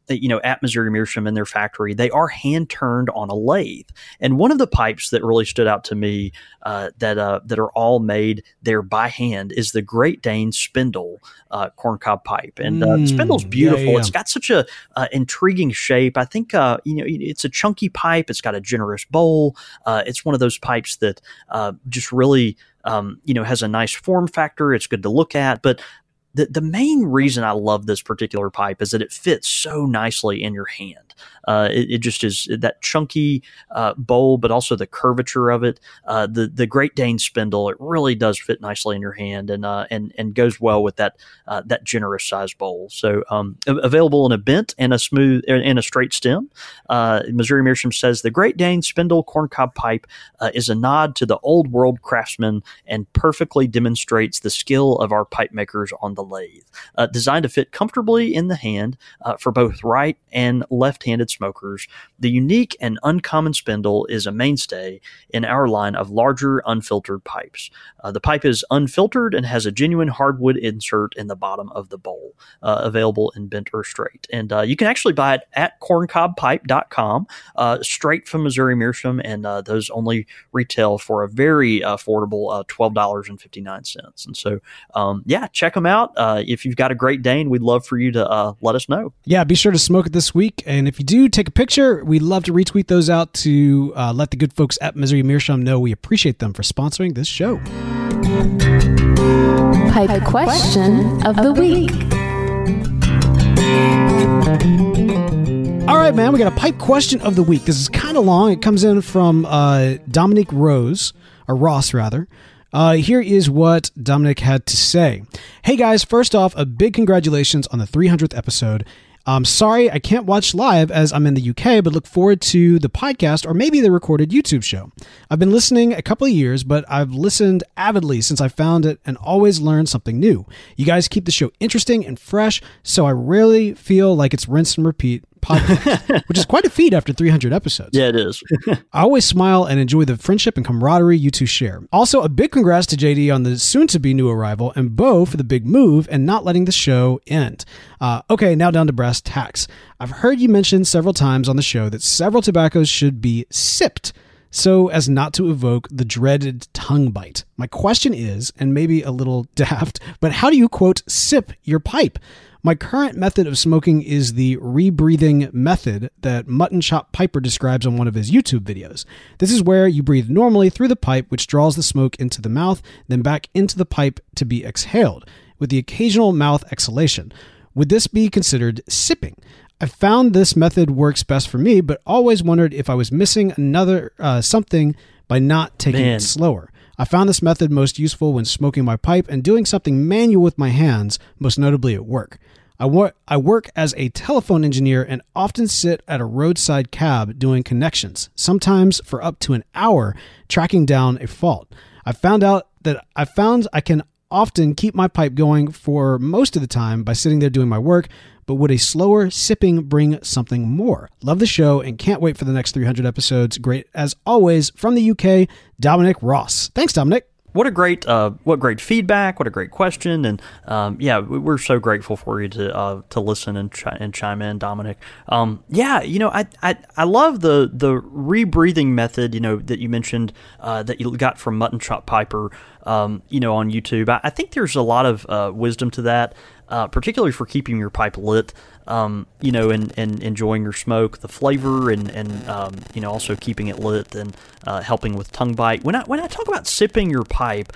you know, at Missouri Meerschaum in their factory, they are hand turned on a lathe. And one of the pipes that really stood out to me uh, that uh, that are all made there by hand is the Great Dane spindle uh, corncob pipe. And uh, the Mm, spindle's yeah, beautiful. yeah. It's got such a uh, intriguing shape. I think uh, you know it's a chunky pipe. It's got a generous bowl. Uh, it's one of those pipes that uh, just really um, you know has a nice form factor. It's good to look at, but the, the main reason I love this particular pipe is that it fits so nicely in your hand. Uh, it, it just is that chunky uh, bowl, but also the curvature of it. Uh, the the Great Dane spindle, it really does fit nicely in your hand, and uh, and and goes well with that uh, that generous size bowl. So um, available in a bent and a smooth and a straight stem. Uh, Missouri Meerschaum says the Great Dane spindle corncob pipe is a nod to the old world craftsman and perfectly demonstrates the skill of our pipe makers on the lathe. Designed to fit comfortably in the hand for both right and left smokers, the unique and uncommon spindle is a mainstay in our line of larger unfiltered pipes. Uh, the pipe is unfiltered and has a genuine hardwood insert in the bottom of the bowl, uh, available in bent or straight. And uh, you can actually buy it at corncobpipe.com, uh, straight from Missouri Meerschaum, and uh, those only retail for a very affordable uh, $12.59. And so, um, yeah, check them out. If you've got a Great Dane, we'd love for you to let us know. Yeah, be sure to smoke it this week. And if you do, take a picture. We'd love to retweet those out to uh, let the good folks at Missouri Meerschaum know we appreciate them for sponsoring this show. Pipe question of the week. All right, man, we got a pipe question of the week. This is kind of long. It comes in from uh, Dominic Rose, or Ross, rather. Uh, here is what Dominic had to say. Hey guys, first off, a big congratulations on the 300th episode. I'm sorry I can't watch live as I'm in the UK, but look forward to the podcast or maybe the recorded YouTube show. I've been listening a couple of years, but I've listened avidly since I found it and always learned something new. You guys keep the show interesting and fresh, so I really feel like it's rinse and repeat podcast, which is quite a feat after 300 episodes. Yeah, it is. I always smile and enjoy the friendship and camaraderie you two share. Also, a big congrats to JD on the soon to be new arrival and Beau for the big move and not letting the show end. Uh, okay, now down to brass tacks. I've heard you mention several times on the show that several tobaccos should be sipped so as not to evoke the dreaded tongue bite. My question is, and maybe a little daft, but how do you quote sip your pipe? My current method of smoking is the rebreathing method that Mutton Chop Piper describes on one of his YouTube videos. This is where you breathe normally through the pipe, which draws the smoke into the mouth, then back into the pipe to be exhaled, with the occasional mouth exhalation. Would this be considered sipping? I found this method works best for me, but always wondered if I was missing another uh, something by not taking Man. it slower. I found this method most useful when smoking my pipe and doing something manual with my hands, most notably at work. I, wor- I work as a telephone engineer and often sit at a roadside cab doing connections, sometimes for up to an hour tracking down a fault. I found out that I found I can often keep my pipe going for most of the time by sitting there doing my work, but would a slower sipping bring something more? Love the show and can't wait for the next 300 episodes. Great as always from the UK, Dominic Ross. Thanks, Dominic. What a great, uh, what great feedback! What a great question, and um, yeah, we- we're so grateful for you to uh, to listen and and chime in, Dominic. Um, yeah, you know, I, I I love the the rebreathing method. You know that you mentioned uh, that you got from Mutton Chop Piper. Um, you know, on YouTube, I, I think there's a lot of uh, wisdom to that, uh, particularly for keeping your pipe lit. Um, you know, and, and enjoying your smoke, the flavor, and and um, you know also keeping it lit and uh, helping with tongue bite. When I when I talk about sipping your pipe,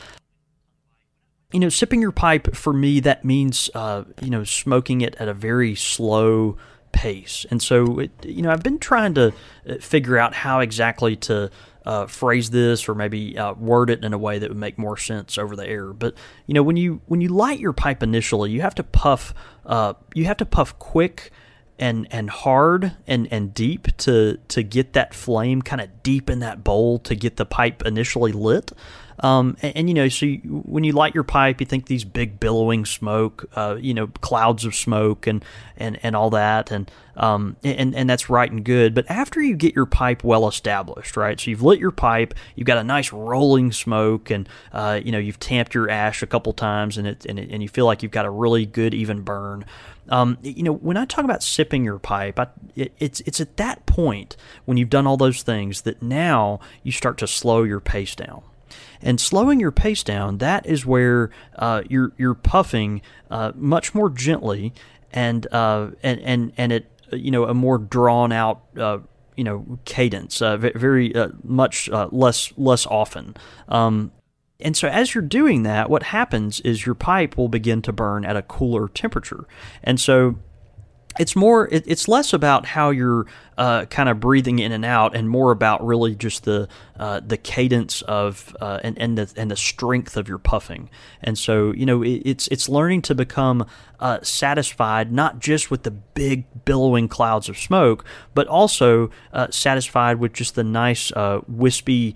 you know, sipping your pipe for me that means uh, you know smoking it at a very slow pace, and so it, you know I've been trying to uh, figure out how exactly to uh, phrase this or maybe uh, word it in a way that would make more sense over the air. But you know when you when you light your pipe initially, you have to puff uh, you have to puff quick and and hard and and deep to to get that flame kind of deep in that bowl to get the pipe initially lit. Um, and, and, you know, so you, when you light your pipe, you think these big billowing smoke, uh, you know, clouds of smoke and and and all that, and um, and and that's right and good. But after you get your pipe well established, right? So you've lit your pipe, you've got a nice rolling smoke, and uh, you know you've tamped your ash a couple times, and it and, it, and you feel like you've got a really good even burn. Um, you know, when I talk about sipping your pipe, I, it, it's it's at that point when you've done all those things that now you start to slow your pace down. And slowing your pace down, that is where uh, you're you're puffing uh, much more gently, and uh, and and and it you know a more drawn out uh, you know cadence, uh, ve- very uh, much less less often. Um, and so, as you're doing that, what happens is your pipe will begin to burn at a cooler temperature. And so, it's more it, it's less about how you're uh, kind of breathing in and out and more about really just the uh, the cadence of uh, and and the and the strength of your puffing. And so you know it, it's it's learning to become uh, satisfied not just with the big billowing clouds of smoke but also uh, satisfied with just the nice uh, wispy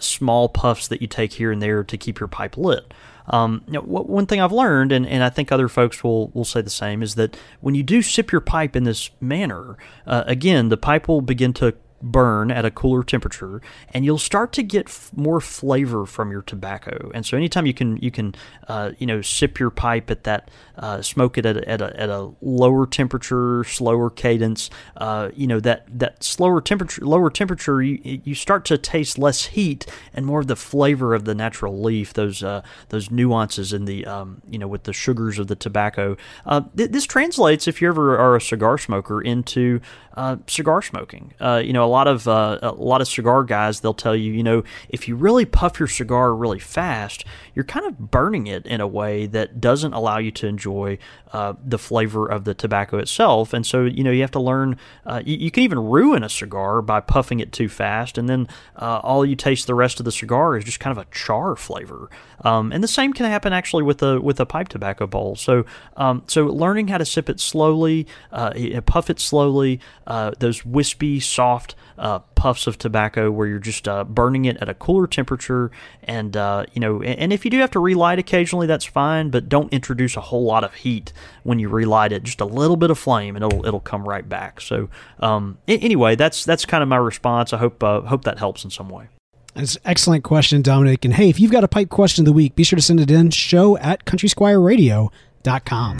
small puffs that you take here and there to keep your pipe lit um, you know, one thing I've learned, and, and I think other folks will, will say the same, is that when you do sip your pipe in this manner, uh, again, the pipe will begin to burn at a cooler temperature and you'll start to get f- more flavor from your tobacco. And so anytime you can you can uh, you know sip your pipe at that uh, smoke it at a, at, a, at a lower temperature slower cadence uh, you know that that slower temperature lower temperature you, you start to taste less heat and more of the flavor of the natural leaf those uh, those nuances in the um, you know with the sugars of the tobacco. Uh, th- this translates if you ever are a cigar smoker into uh, cigar smoking. You know lot of uh, a lot of cigar guys they'll tell you you know if you really puff your cigar really fast you're kind of burning it in a way that doesn't allow you to enjoy uh, the flavor of the tobacco itself. And so you know you have to learn uh, you, you, can even ruin a cigar by puffing it too fast and then uh, all you taste the rest of the cigar is just kind of a char flavor. Um, and the same can happen actually with a with a pipe tobacco bowl. So um, so learning how to sip it slowly uh, puff it slowly uh, those wispy soft uh, puffs of tobacco where you're just uh, burning it at a cooler temperature. And, uh, you know, and, and if you do have to relight occasionally, that's fine, but don't introduce a whole lot of heat when you relight it. Just a little bit of flame and it'll, it'll come right back. So, um, anyway, that's, that's kind of my response. I hope, uh, hope that helps in some way. That's an excellent question, Dominic. And hey, if you've got a pipe question of the week, be sure to send it in show at countrysquireradio.com.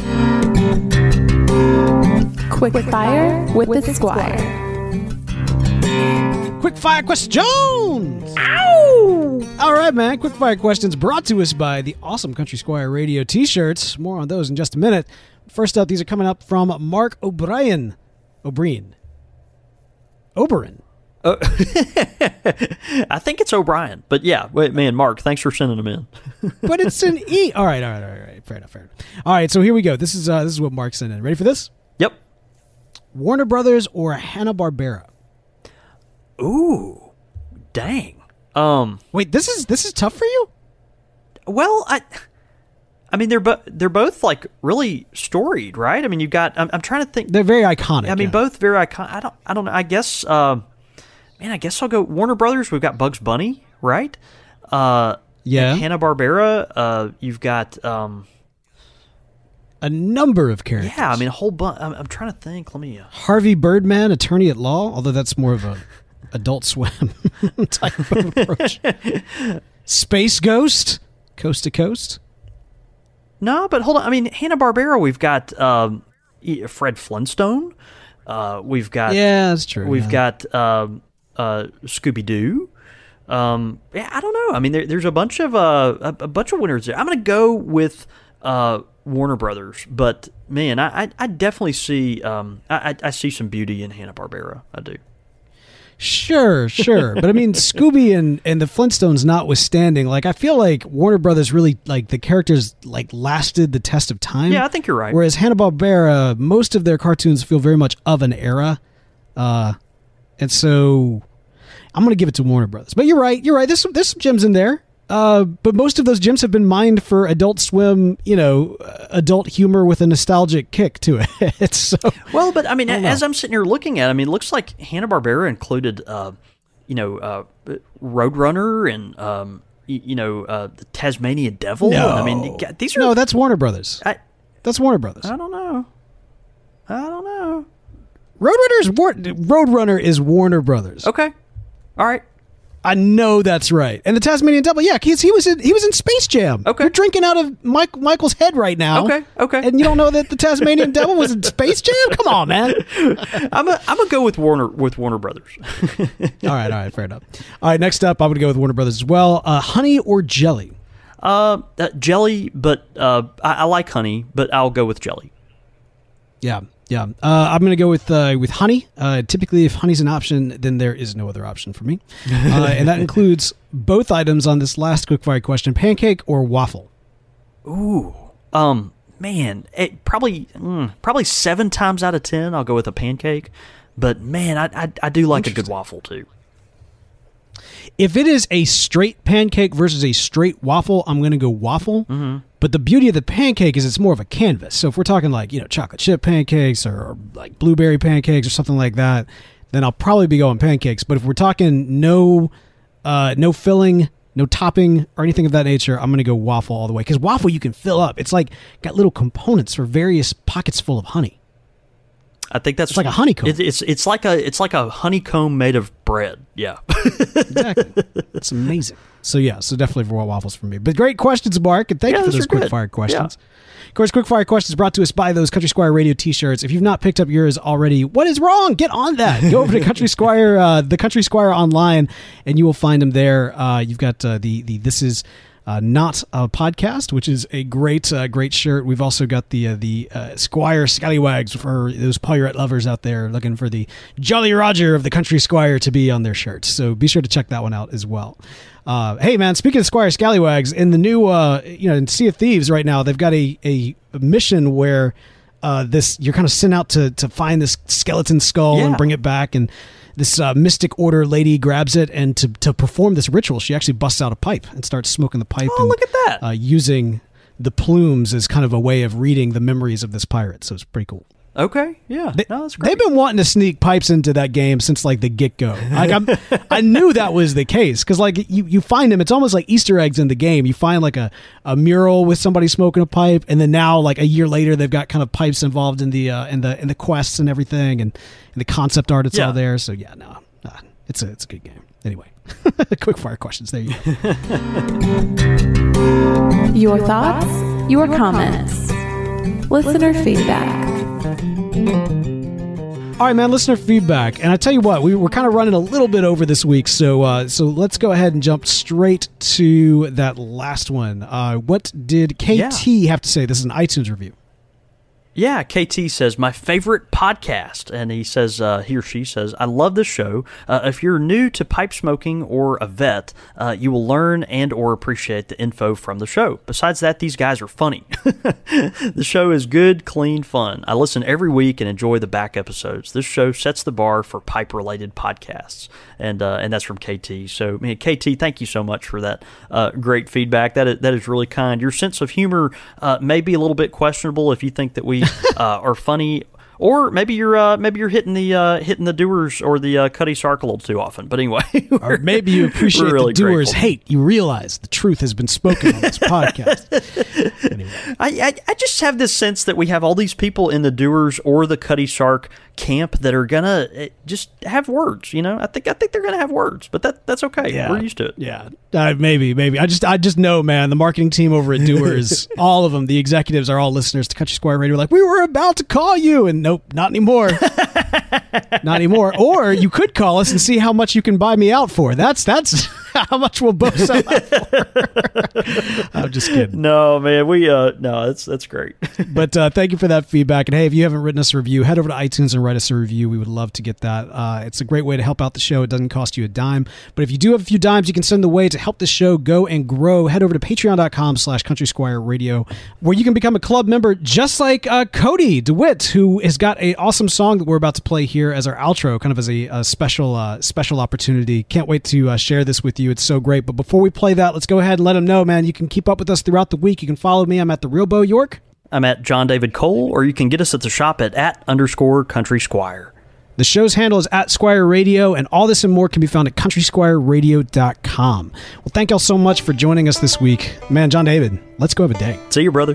Quick, Quick fire with, with the squire. Quick fire questions! Ow! All right, man. Quick fire questions brought to us by the awesome Country Squire Radio t shirts. More on those in just a minute. First up, these are coming up from Mark O'Brien. O'Brien. Oberon. Uh, I think it's O'Brien, but yeah, wait, man, Mark, thanks for sending them in. but it's an E. All right, all right, all right, all right. Fair enough, fair enough. All right, so here we go. This is uh, this is what Mark sent in. Ready for this? Yep. Warner Brothers or Hanna Barbera? Ooh, dang. Um, wait, this is this is tough for you. Well, I. I mean, they're both they're both like really storied, right? I mean, you've got. I'm, I'm trying to think. They're very iconic. I mean, yeah. both very iconic. I don't. I don't know. I guess. Uh, man, I guess I'll go Warner Brothers. We've got Bugs Bunny, right? Uh, yeah. Hanna Barbera. Uh, you've got um, a number of characters. Yeah, I mean a whole bunch. I'm, I'm, trying to think. Let me. Uh, Harvey Birdman, attorney at law, although that's more of a Adult Swim type of approach. Space Ghost, Coast to Coast. No, but hold on. I mean, Hanna Barbera. We've got um, Fred Flintstone. Uh, we've got yeah, that's true. We've yeah. got um, uh, Scooby Doo. Um, yeah, I don't know. I mean, there, there's a bunch of uh, a, a, bunch of winners there. I'm going to go with uh, Warner Brothers, but man, I I, I definitely see um, I, I see some beauty in Hanna Barbera. I do. Sure, sure, but I mean, Scooby and and the Flintstones notwithstanding, like I feel like Warner Brothers really like the characters like lasted the test of time. Yeah, I think you're right. Whereas Hanna Barbera, most of their cartoons feel very much of an era, uh, and so I'm going to give it to Warner Brothers. But you're right, you're right. There's some, there's some gems in there. Uh, but most of those gems have been mined for Adult Swim, you know, uh, adult humor with a nostalgic kick to it. so, well, but I mean, I as I'm sitting here looking at, it, I mean, it looks like Hanna Barbera included, uh, you know, uh, Roadrunner and um, you, you, know uh, the Tasmanian Devil. No. I mean, these are no, that's Warner Brothers. I, that's Warner Brothers. I don't know. I don't know. Roadrunner is War- Roadrunner is Warner Brothers. Okay. All right. I know that's right. And the Tasmanian Devil, yeah, he, he was in he was in Space Jam. Okay, you're drinking out of Mike Michael's head right now. Okay, okay. And you don't know that the Tasmanian Devil was in Space Jam? Come on, man. I'm a, I'm gonna go with Warner with Warner Brothers. all right, all right, fair enough. All right, next up, I'm gonna go with Warner Brothers as well. Uh, honey or jelly? Uh, uh jelly, but uh, I, I like honey, but I'll go with jelly. Yeah, yeah, uh, I'm going to go with uh, with honey. Uh, typically, if honey's an option, then there is no other option for me, uh, and that includes both items on this last quickfire question: pancake or waffle. Ooh, um, man, it probably mm, probably seven times out of ten, I'll go with a pancake. But man, I I, I do like a good waffle too. If it is a straight pancake versus a straight waffle, I'm going to go waffle. Mm-hmm. But the beauty of the pancake is it's more of a canvas. So if we're talking like, you know, chocolate chip pancakes or, or, like blueberry pancakes or something like that, then I'll probably be going pancakes. But if we're talking no uh, no filling, no topping or anything of that nature, I'm going to go waffle all the way cuz waffle you can fill up. It's like got little components for various pockets full of honey. I think that's it's like a honeycomb. It, it's it's like a it's like a honeycomb made of bread. Yeah, exactly. It's amazing. So yeah, so definitely for waffles for me. But great questions, Mark, and thank yeah, you for those quick good. fire questions. Yeah. Of course, quick fire questions brought to us by those Country Squire Radio T-shirts. If you've not picked up yours already, what is wrong? Get on that. Go over to Country Squire, uh, the Country Squire online, and you will find them there. Uh, you've got uh, the the this is. Uh, not a podcast, which is a great, uh, great shirt. We've also got the uh, the Squire Scallywags for those pirate lovers out there looking for the Jolly Roger of the Country Squire to be on their shirts. So be sure to check that one out as well. Uh, hey man, speaking of Squire Scallywags, in the new uh, you know in Sea of Thieves right now, they've got a, a, mission where uh, this you're kind of sent out to to find this skeleton skull yeah. and bring it back, and this uh, mystic order lady grabs it, and to to perform this ritual, she actually busts out a pipe and starts smoking the pipe. Oh, and, look at that! Uh, using the plumes as kind of a way of reading the memories of this pirate. So it's pretty cool. Okay, yeah, They, no, that's great. They've been wanting to sneak pipes into that game since like the get go. Like I'm, I knew that was the case because like you, you find them. It's almost like Easter eggs in the game. You find like a, a mural with somebody smoking a pipe, and then now like a year later they've got kind of pipes involved in the uh, in the in the quests and everything, and in the concept art. It's Yeah. all there. So yeah, no, uh, it's a it's a good game. Anyway, quick fire questions. There you go. Your thoughts, your comments, listener feedback. All right, man. Listener feedback, and I tell you what, we were kind of running a little bit over this week, so uh, so let's go ahead and jump straight to that last one. Uh, what did KT have to say? This is an iTunes review. Yeah, KT says my favorite podcast, and he says uh, he or she says I love this show. Uh, if you're new to pipe smoking or a vet, uh, you will learn and or appreciate the info from the show. Besides that, these guys are funny. the show is good, clean fun. I listen every week and enjoy the back episodes. This show sets the bar for pipe related podcasts, and uh, and that's from KT. So, man, KT, thank you so much for that uh, great feedback. That is, that is really kind. Your sense of humor uh, may be a little bit questionable if you think that we uh, are funny. Or maybe you're uh, maybe you're hitting the uh, hitting the Dewar's or the uh, Cutty a little too often. But anyway, Or maybe you appreciate really the Dewar's grateful. hate. You realize the truth has been spoken on this podcast. Anyway, I, I I just have this sense that we have all these people in the Dewar's or the Cutty Sark camp that are gonna eh, just have words. You know, I think I think they're gonna have words, but that that's okay. yeah, We're used to it. Yeah, uh, maybe, maybe. I just, I just know, man. The marketing team over at Dewar's, all of them, the executives are all listeners to Country Squire Radio. Like, we were about to call you, and nope, not anymore. not anymore. Or you could call us and see how much you can buy me out for. That's that's how much we'll both sell. I'm just kidding. No, man, we uh no, that's that's great. But uh, thank you for that feedback. And hey, if you haven't written us a review, head over to iTunes and write us a review. We would love to get that. Uh, it's a great way to help out the show. It doesn't cost you a dime. But if you do have a few dimes, you can send the way to help the show go and grow. Head over to patreon.com slash country squire radio, where you can become a club member just like uh, Cody DeWitt, who has got a awesome song that we're about to play here as our outro, kind of as a, a special uh, special opportunity. Can't wait to uh, share this with you. It's so great. But before we play that, let's go ahead and let them know, man. You can keep up with us throughout the week. You can follow me. I'm at the Real Beau York. I'm at John David Cole, or you can get us at the shop at at underscore Country Squire. The show's handle is at Squire Radio, and all this and more can be found at countrysquireradio.com. Well, thank y'all so much for joining us this week. Man, John David, let's go have a day. See you, brother.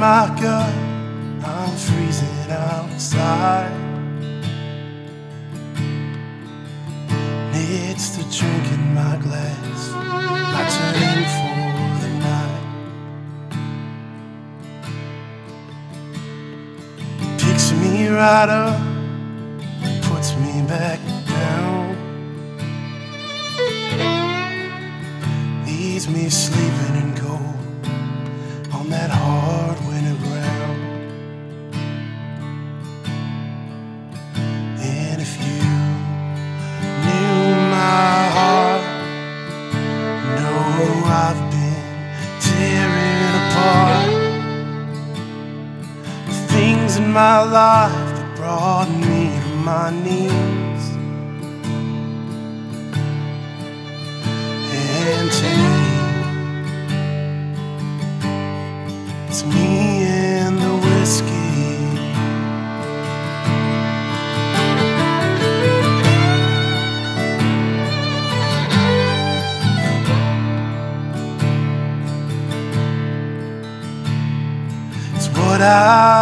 My gut. I'm freezing outside. It's the drink in my glass. I turn in for the night. Picks me right up, puts me back down. Leaves me sleeping in cold on that hard know I've been tearing apart. The things in my life that brought me to my knees. It's